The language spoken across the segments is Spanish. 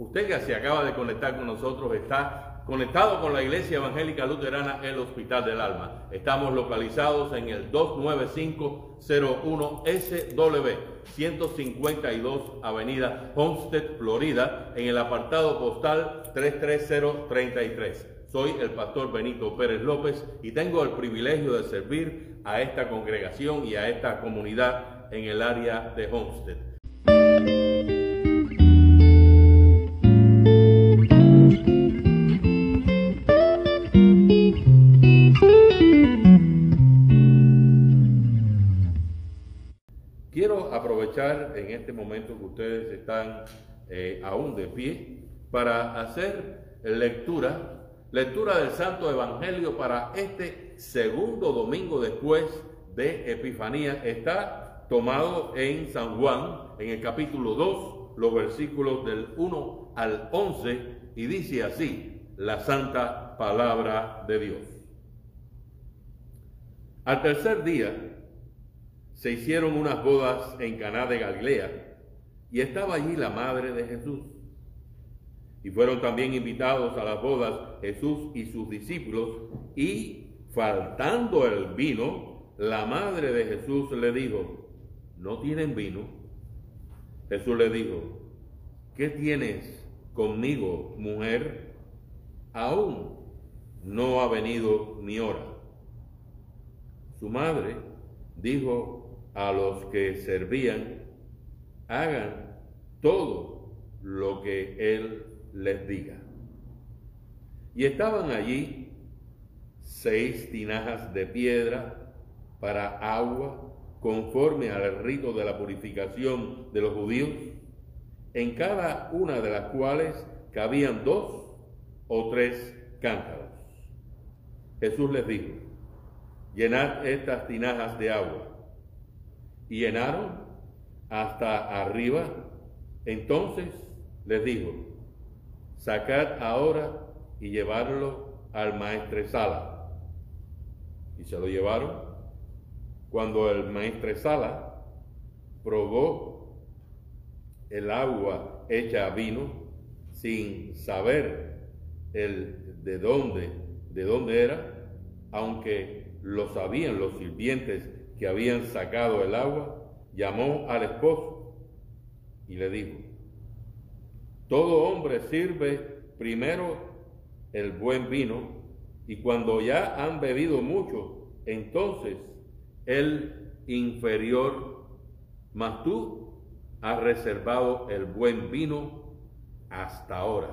Usted que se acaba de conectar con nosotros está conectado con la Iglesia Evangélica Luterana El Hospital del Alma. Estamos localizados en el 29501 SW 152 Avenida Homestead, Florida, en el apartado postal 33033. Soy el pastor Benito Pérez López y tengo el privilegio de servir a esta congregación y a esta comunidad en el área de Homestead. En este momento que ustedes están eh, aún de pie para hacer lectura, lectura del Santo Evangelio para este segundo domingo después de Epifanía. Está tomado en San Juan, en el capítulo 2, los versículos del 1 al 11, y dice así la santa palabra de Dios. Al tercer día, se hicieron unas bodas en Caná de Galilea y estaba allí la madre de Jesús. Y fueron también invitados a las bodas Jesús y sus discípulos y faltando el vino, la madre de Jesús le dijo, ¿no tienen vino? Jesús le dijo, ¿qué tienes conmigo, mujer? Aún no ha venido mi hora. Su madre dijo a los que servían, hagan todo lo que Él les diga. Y estaban allí seis tinajas de piedra para agua, conforme al rito de la purificación de los judíos, en cada una de las cuales cabían dos o tres cántaros. Jesús les dijo, llenad estas tinajas de agua y llenaron hasta arriba. Entonces les dijo, sacad ahora y llevarlo al maestresala. Y se lo llevaron. Cuando el maestresala probó el agua hecha a vino, sin saber el de dónde, de dónde era, aunque lo sabían los sirvientes que habían sacado el agua, llamó al esposo y le dijo, todo hombre sirve primero el buen vino y cuando ya han bebido mucho, entonces el inferior, mas tú has reservado el buen vino hasta ahora.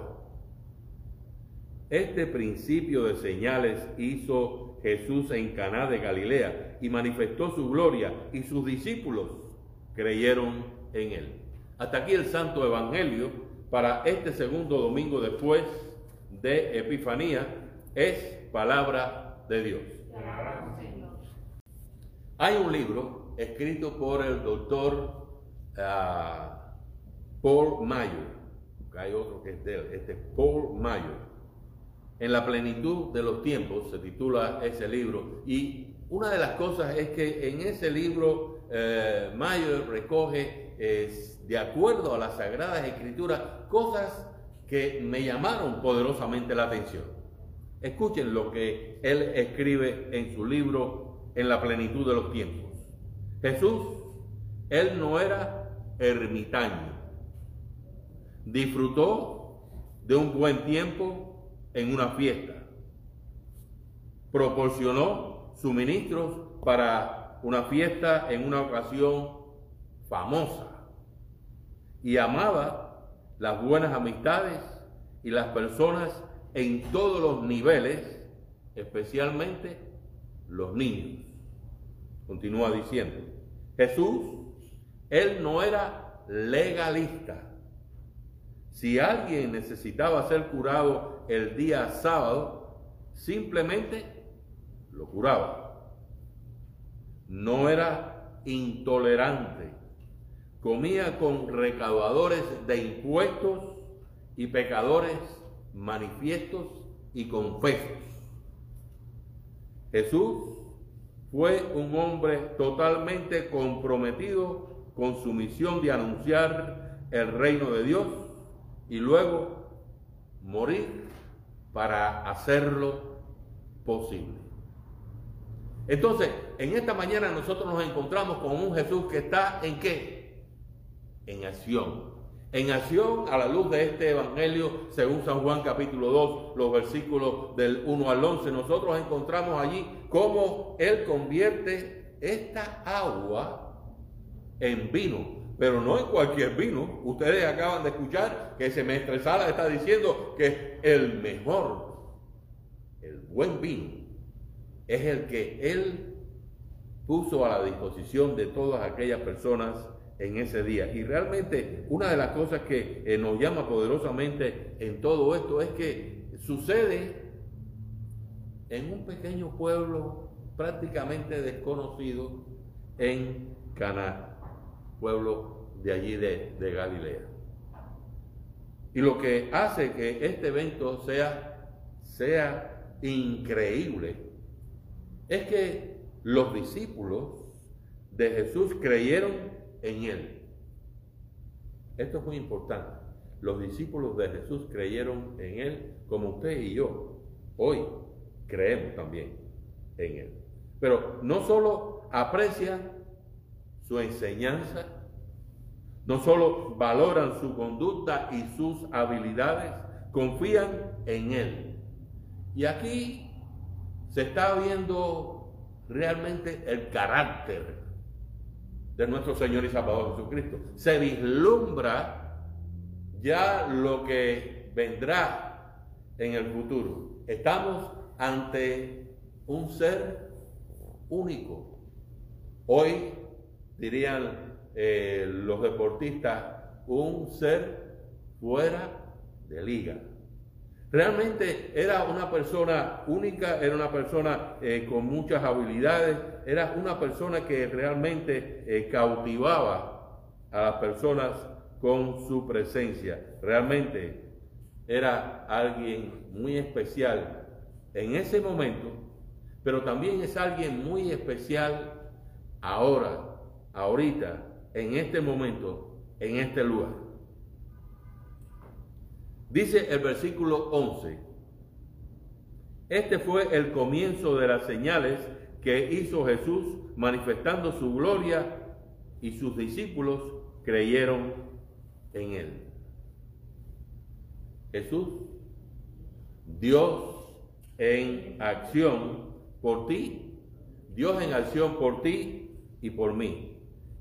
Este principio de señales hizo Jesús en Caná de Galilea y manifestó su gloria y sus discípulos creyeron en él. Hasta aquí el Santo Evangelio para este segundo domingo después de Epifanía es palabra de Dios. Hay un libro escrito por el doctor ah, Paul Mayer, hay otro que es de él, este es Paul Mayer, en la plenitud de los tiempos, se titula ese libro. Y una de las cosas es que en ese libro eh, Mayer recoge, de acuerdo a las Sagradas Escrituras, cosas que me llamaron poderosamente la atención. Escuchen lo que él escribe en su libro En la plenitud de los tiempos. Jesús, él no era ermitaño. Disfrutó de un buen tiempo en una fiesta. Proporcionó suministros para una fiesta en una ocasión famosa. Y amaba las buenas amistades y las personas en todos los niveles, especialmente los niños. Continúa diciendo, Jesús, él no era legalista. Si alguien necesitaba ser curado el día sábado, simplemente lo curaba. No era intolerante. Comía con recaudadores de impuestos y pecadores manifiestos y confesos. Jesús fue un hombre totalmente comprometido con su misión de anunciar el reino de Dios y luego morir para hacerlo posible. Entonces, en esta mañana nosotros nos encontramos con un Jesús que está en qué? En acción. En acción a la luz de este Evangelio, según San Juan capítulo 2, los versículos del 1 al 11, nosotros encontramos allí cómo Él convierte esta agua en vino. Pero no en cualquier vino. Ustedes acaban de escuchar que ese Mestre Sala está diciendo que el mejor, el buen vino, es el que Él puso a la disposición de todas aquellas personas en ese día. Y realmente una de las cosas que eh, nos llama poderosamente en todo esto es que sucede en un pequeño pueblo prácticamente desconocido en Caná, pueblo de allí de, de Galilea. Y lo que hace que este evento sea, sea increíble es que los discípulos de Jesús creyeron en Él. Esto es muy importante. Los discípulos de Jesús creyeron en Él como usted y yo. Hoy creemos también en Él. Pero no solo aprecian su enseñanza, no solo valoran su conducta y sus habilidades, confían en Él. Y aquí se está viendo realmente el carácter de nuestro Señor y Salvador Jesucristo. Se vislumbra ya lo que vendrá en el futuro. Estamos ante un ser único. Hoy dirían eh, los deportistas, un ser fuera de liga. Realmente era una persona única, era una persona eh, con muchas habilidades, era una persona que realmente eh, cautivaba a las personas con su presencia. Realmente era alguien muy especial en ese momento, pero también es alguien muy especial ahora, ahorita, en este momento, en este lugar. Dice el versículo 11, este fue el comienzo de las señales que hizo Jesús manifestando su gloria y sus discípulos creyeron en él. Jesús, Dios en acción por ti, Dios en acción por ti y por mí.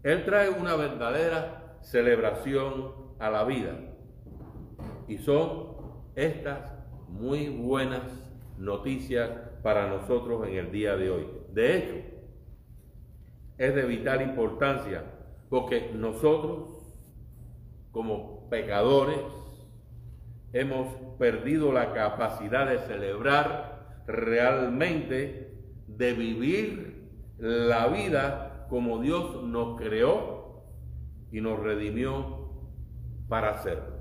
Él trae una verdadera celebración a la vida. Y son estas muy buenas noticias para nosotros en el día de hoy. De hecho, es de vital importancia porque nosotros, como pecadores, hemos perdido la capacidad de celebrar realmente, de vivir la vida como Dios nos creó y nos redimió para hacerlo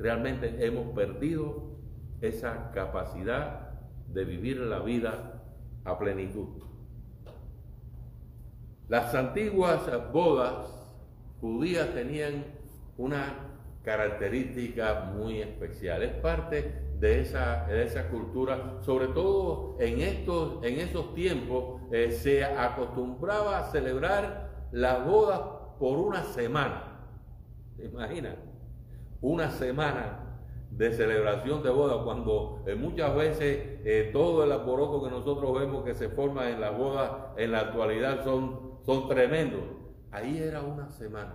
realmente hemos perdido esa capacidad de vivir la vida a plenitud. Las antiguas bodas judías tenían una característica muy especial. Es parte de esa, de esa cultura, sobre todo en, estos, en esos tiempos eh, se acostumbraba a celebrar las bodas por una semana. ¿Se imaginan? una semana de celebración de boda, cuando eh, muchas veces eh, todo el alboroto que nosotros vemos que se forma en las bodas en la actualidad son, son tremendos. Ahí era una semana.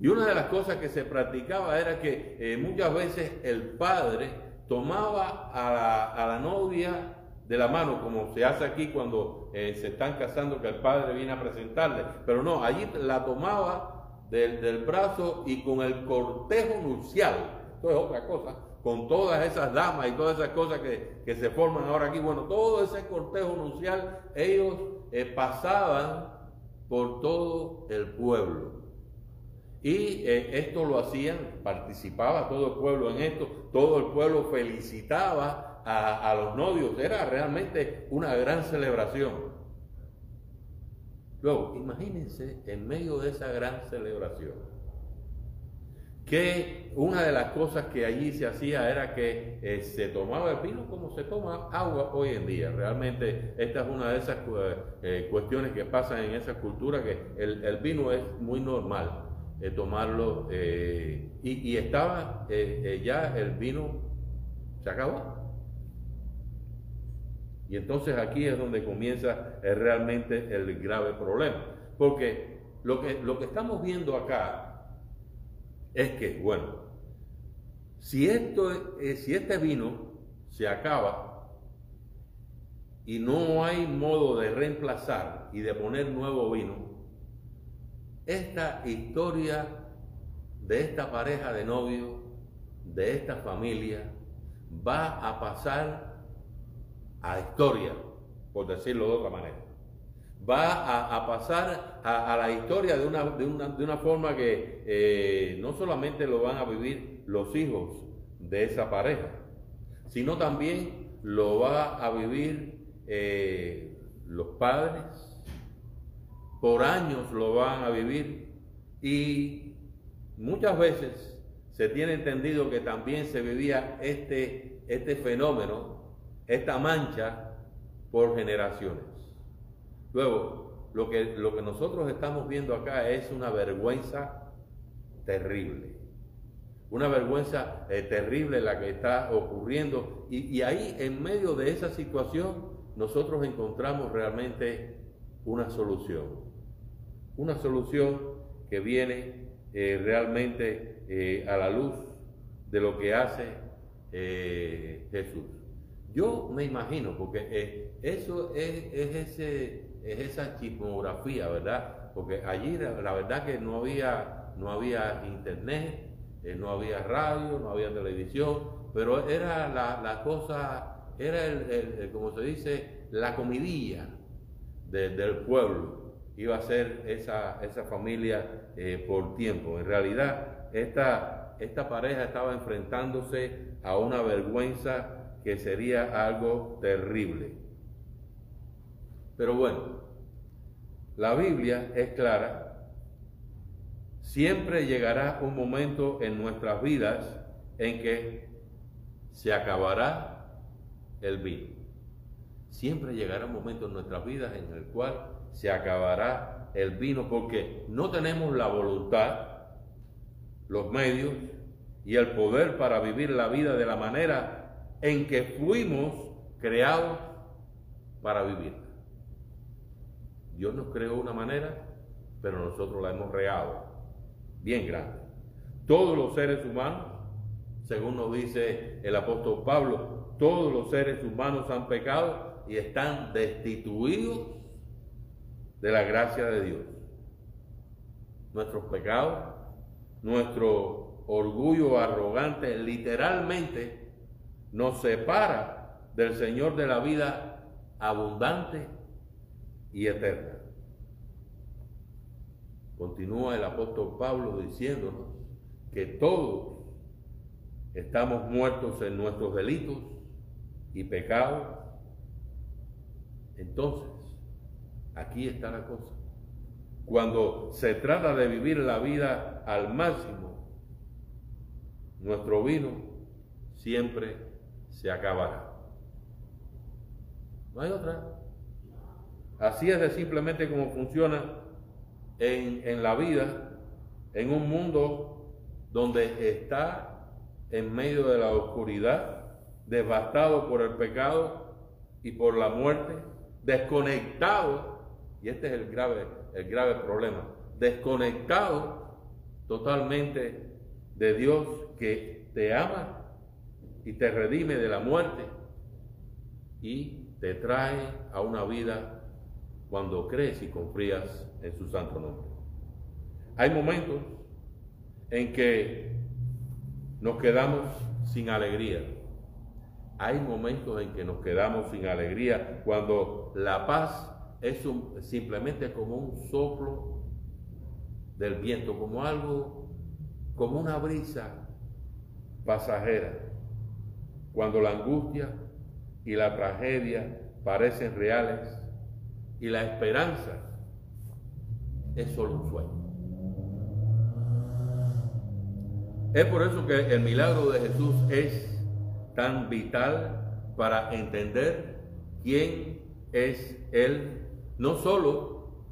Y una de las cosas que se practicaba era que muchas veces el padre tomaba a la, a la, novia de la mano, como se hace aquí cuando se están casando, que el padre viene a presentarle, pero no, allí la tomaba del, brazo y con el cortejo nupcial. Esto es otra cosa. Con todas esas damas y todas esas cosas que, se forman ahora aquí. Bueno, todo ese cortejo nupcial, ellos eh, pasaban por todo el pueblo. Y eh, esto lo hacían, participaba todo el pueblo en esto, todo el pueblo felicitaba a, los novios, era realmente una gran celebración. Luego, imagínense en medio de esa gran celebración que una de las cosas que allí se hacía era que eh, se tomaba el vino como se toma agua hoy en día. Realmente esta es una de esas eh, cuestiones que pasan en esa cultura, que el, vino es muy normal eh, tomarlo y, y, estaba ya el vino, se acabó. Y entonces aquí es donde comienza realmente el grave problema. Porque lo que, lo que estamos viendo acá es que, bueno, si, esto, eh, si este vino se acaba y no hay modo de reemplazar y de poner nuevo vino, esta historia de esta pareja de novios, de esta familia, va a pasar a historia, por decirlo de otra manera. Va a, pasar a, la historia de una, de una, forma que eh, no solamente lo van a vivir los hijos de esa pareja, sino también lo va a vivir eh, los padres, por años lo van a vivir y muchas veces se tiene entendido que también se vivía este, este fenómeno esta mancha por generaciones. Luego, lo que, lo que nosotros estamos viendo acá es una vergüenza terrible. Una vergüenza eh, terrible la que está ocurriendo. Y, ahí, en medio de esa situación, nosotros encontramos realmente una solución. Una solución que viene eh, realmente eh, a la luz de lo que hace Jesús. Yo me imagino, porque eh, eso es, esa chismografía, ¿verdad? Porque allí la, verdad que no había, no había internet, eh, no había radio, no había televisión, pero era la, cosa, era el, como se dice, la comidilla del pueblo. Iba a ser esa, esa familia eh, por tiempo. En realidad, esta, esta pareja estaba enfrentándose a una vergüenza que sería algo terrible. Pero bueno, la Biblia es clara. Siempre llegará un momento en nuestras vidas en que se acabará el vino. Siempre llegará un momento en nuestras vidas en el cual se acabará el vino porque no tenemos la voluntad, los medios y el poder para vivir la vida de la manera en que fuimos creados para vivir. Dios nos creó una manera, pero nosotros la hemos reado bien grande. Todos los seres humanos, según nos dice el apóstol Pablo, todos los seres humanos han pecado y están destituidos de la gracia de Dios. Nuestros pecados, nuestro orgullo arrogante, literalmente nos separa del Señor de la vida abundante y eterna. Continúa el apóstol Pablo diciéndonos que todos estamos muertos en nuestros delitos y pecados. Entonces, aquí está la cosa. Cuando se trata de vivir la vida al máximo, nuestro vino siempre se acabará. No hay otra. Así es de simplemente como funciona en, en la vida, en un mundo donde está en medio de la oscuridad, devastado por el pecado y por la muerte, desconectado, y este es el grave, el grave problema, desconectado totalmente de Dios que te ama y te redime de la muerte y te trae a una vida cuando crees y confías en su santo nombre. Hay momentos en que nos quedamos sin alegría. Hay momentos en que nos quedamos sin alegría cuando la paz es simplemente como un soplo del viento, como algo, como una brisa pasajera cuando la angustia y la tragedia parecen reales y la esperanza es solo un sueño. Es por eso que el milagro de Jesús es tan vital para entender quién es Él, no solo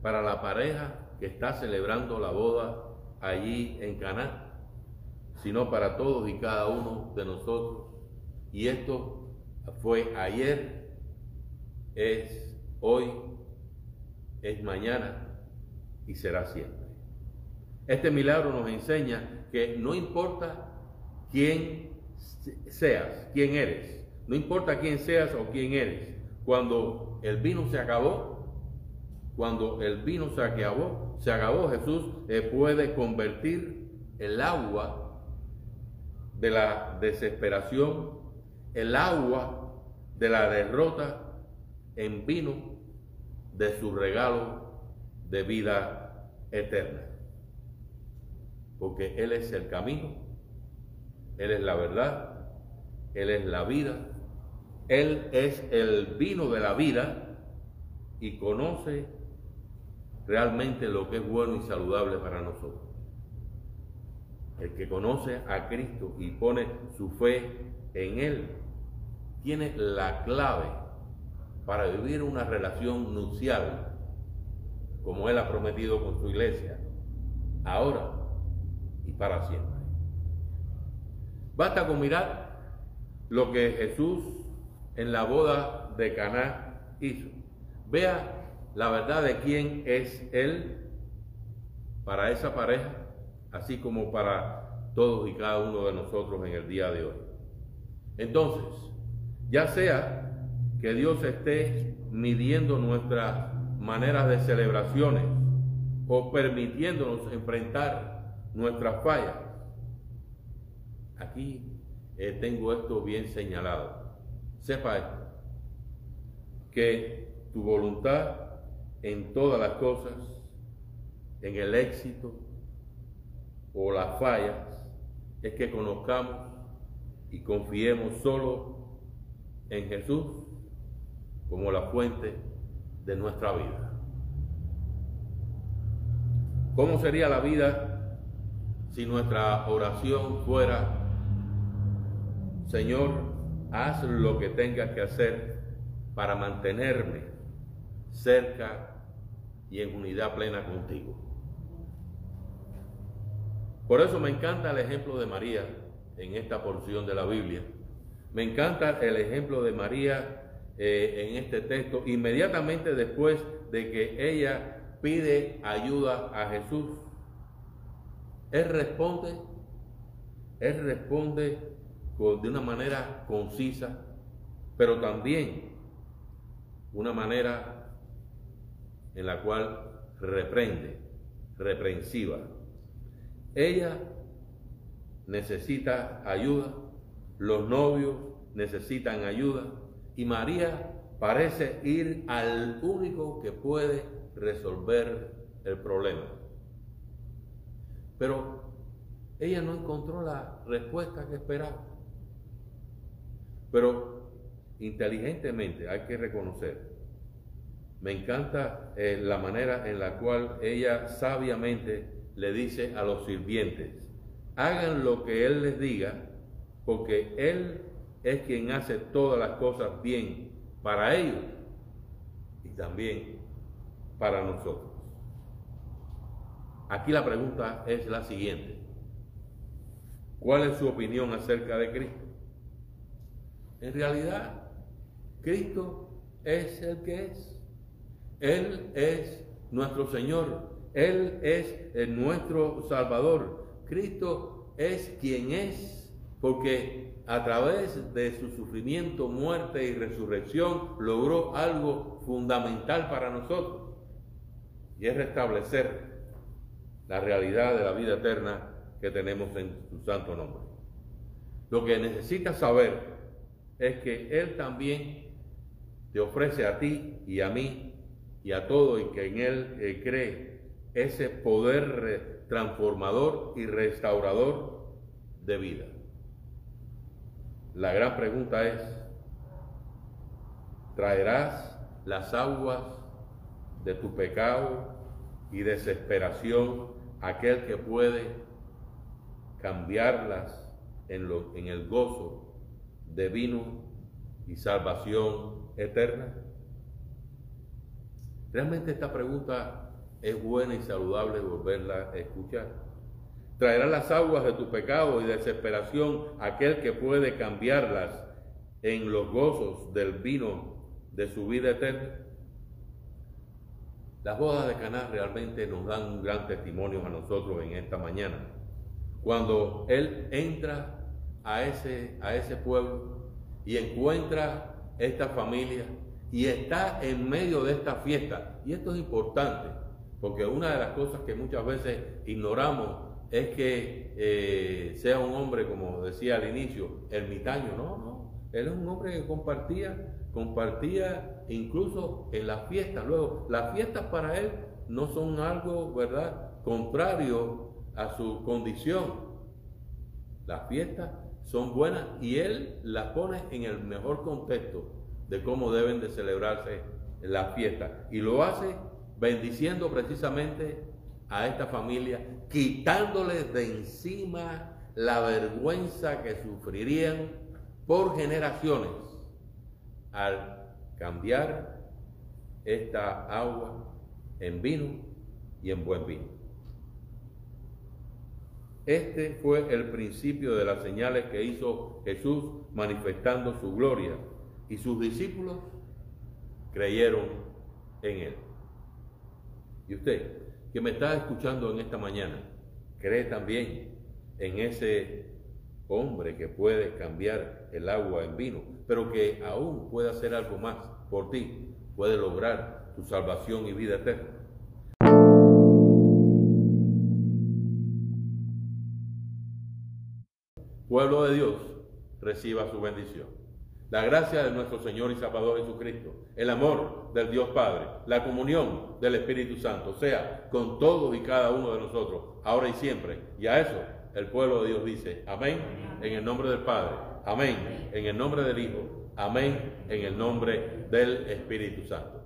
para la pareja que está celebrando la boda allí en Caná, sino para todos y cada uno de nosotros. Y esto fue ayer, es hoy, es mañana y será siempre. Este milagro nos enseña que no importa quién seas, quién eres, no importa quién seas o quién eres, cuando el vino se acabó, cuando el vino se acabó, se acabó, Jesús puede convertir el agua de la desesperación, el agua de la derrota en vino de su regalo de vida eterna. Porque Él es el camino, Él es la verdad, Él es la vida, Él es el vino de la vida y conoce realmente lo que es bueno y saludable para nosotros. El que conoce a Cristo y pone su fe en Él, tiene la clave para vivir una relación nupcial como Él ha prometido con su iglesia, ahora y para siempre. Basta con mirar lo que Jesús en la boda de Caná hizo. Vea la verdad de quién es Él para esa pareja, así como para todos y cada uno de nosotros en el día de hoy. Entonces, ya sea que Dios esté midiendo nuestras maneras de celebraciones o permitiéndonos enfrentar nuestras fallas, aquí eh, tengo esto bien señalado. Sepa esto, que tu voluntad en todas las cosas, en el éxito o las fallas, es que conozcamos y confiemos solo en Jesús como la fuente de nuestra vida. ¿Cómo sería la vida si nuestra oración fuera, Señor, haz lo que tengas que hacer para mantenerme cerca y en unidad plena contigo. Por eso me encanta el ejemplo de María en esta porción de la Biblia. Me encanta el ejemplo de María eh, en este texto, inmediatamente después de que ella pide ayuda a Jesús. Él responde, él responde de una manera concisa, pero también una manera en la cual reprende, reprensiva. Ella necesita ayuda, los novios necesitan ayuda y María parece ir al único que puede resolver el problema. Pero ella no encontró la respuesta que esperaba. Pero inteligentemente hay que reconocer me encanta eh, la manera en la cual ella sabiamente le dice a los sirvientes, hagan lo que Él les diga, porque Él es quien hace todas las cosas bien para ellos y también para nosotros. Aquí la pregunta es la siguiente. ¿Cuál es su opinión acerca de Cristo? En realidad, Cristo es el que es. Él es nuestro Señor, Él es nuestro Salvador. Cristo es quien es, porque a través de su sufrimiento, muerte y resurrección logró algo fundamental para nosotros, y es restablecer la realidad de la vida eterna que tenemos en su santo nombre. Lo que necesitas saber es que Él también te ofrece a ti y a mí y a todo y que en Él eh, cree ese poder transformador y restaurador de vida. La gran pregunta es, ¿traerás las aguas de tu pecado y desesperación aquel que puede cambiarlas en, lo, en el gozo de vino y salvación eterna? Realmente esta pregunta es buena y saludable volverla a escuchar. Traerá las aguas de tu pecado y desesperación aquel que puede cambiarlas en los gozos del vino de su vida eterna. Las bodas de Caná realmente nos dan un gran testimonio a nosotros en esta mañana. Cuando él entra a ese, a ese pueblo y encuentra esta familia y está en medio de esta fiesta. Y esto es importante, porque una de las cosas que muchas veces ignoramos es que eh, sea un hombre, como decía al inicio, ermitaño. No, no. Él es un hombre que compartía, compartía incluso en las fiestas. Luego, las fiestas para él no son algo, ¿verdad?, contrario a su condición. Las fiestas son buenas y él las pone en el mejor contexto de cómo deben de celebrarse las fiestas. Y lo hace bendiciendo precisamente a esta familia, quitándoles de encima la vergüenza que sufrirían por generaciones al cambiar esta agua en vino y en buen vino. Este fue el principio de las señales que hizo Jesús manifestando su gloria y sus discípulos creyeron en él. Y usted, que me está escuchando en esta mañana, cree también en ese hombre que puede cambiar el agua en vino, pero que aún puede hacer algo más por ti, puede lograr tu salvación y vida eterna. Pueblo de Dios, reciba su bendición. La gracia de nuestro Señor y Salvador Jesucristo, el amor del Dios Padre, la comunión del Espíritu Santo, sea con todos y cada uno de nosotros, ahora y siempre. Y a eso el pueblo de Dios dice, amén, en el nombre del Padre, amén, en el nombre del Hijo, amén, en el nombre del Espíritu Santo.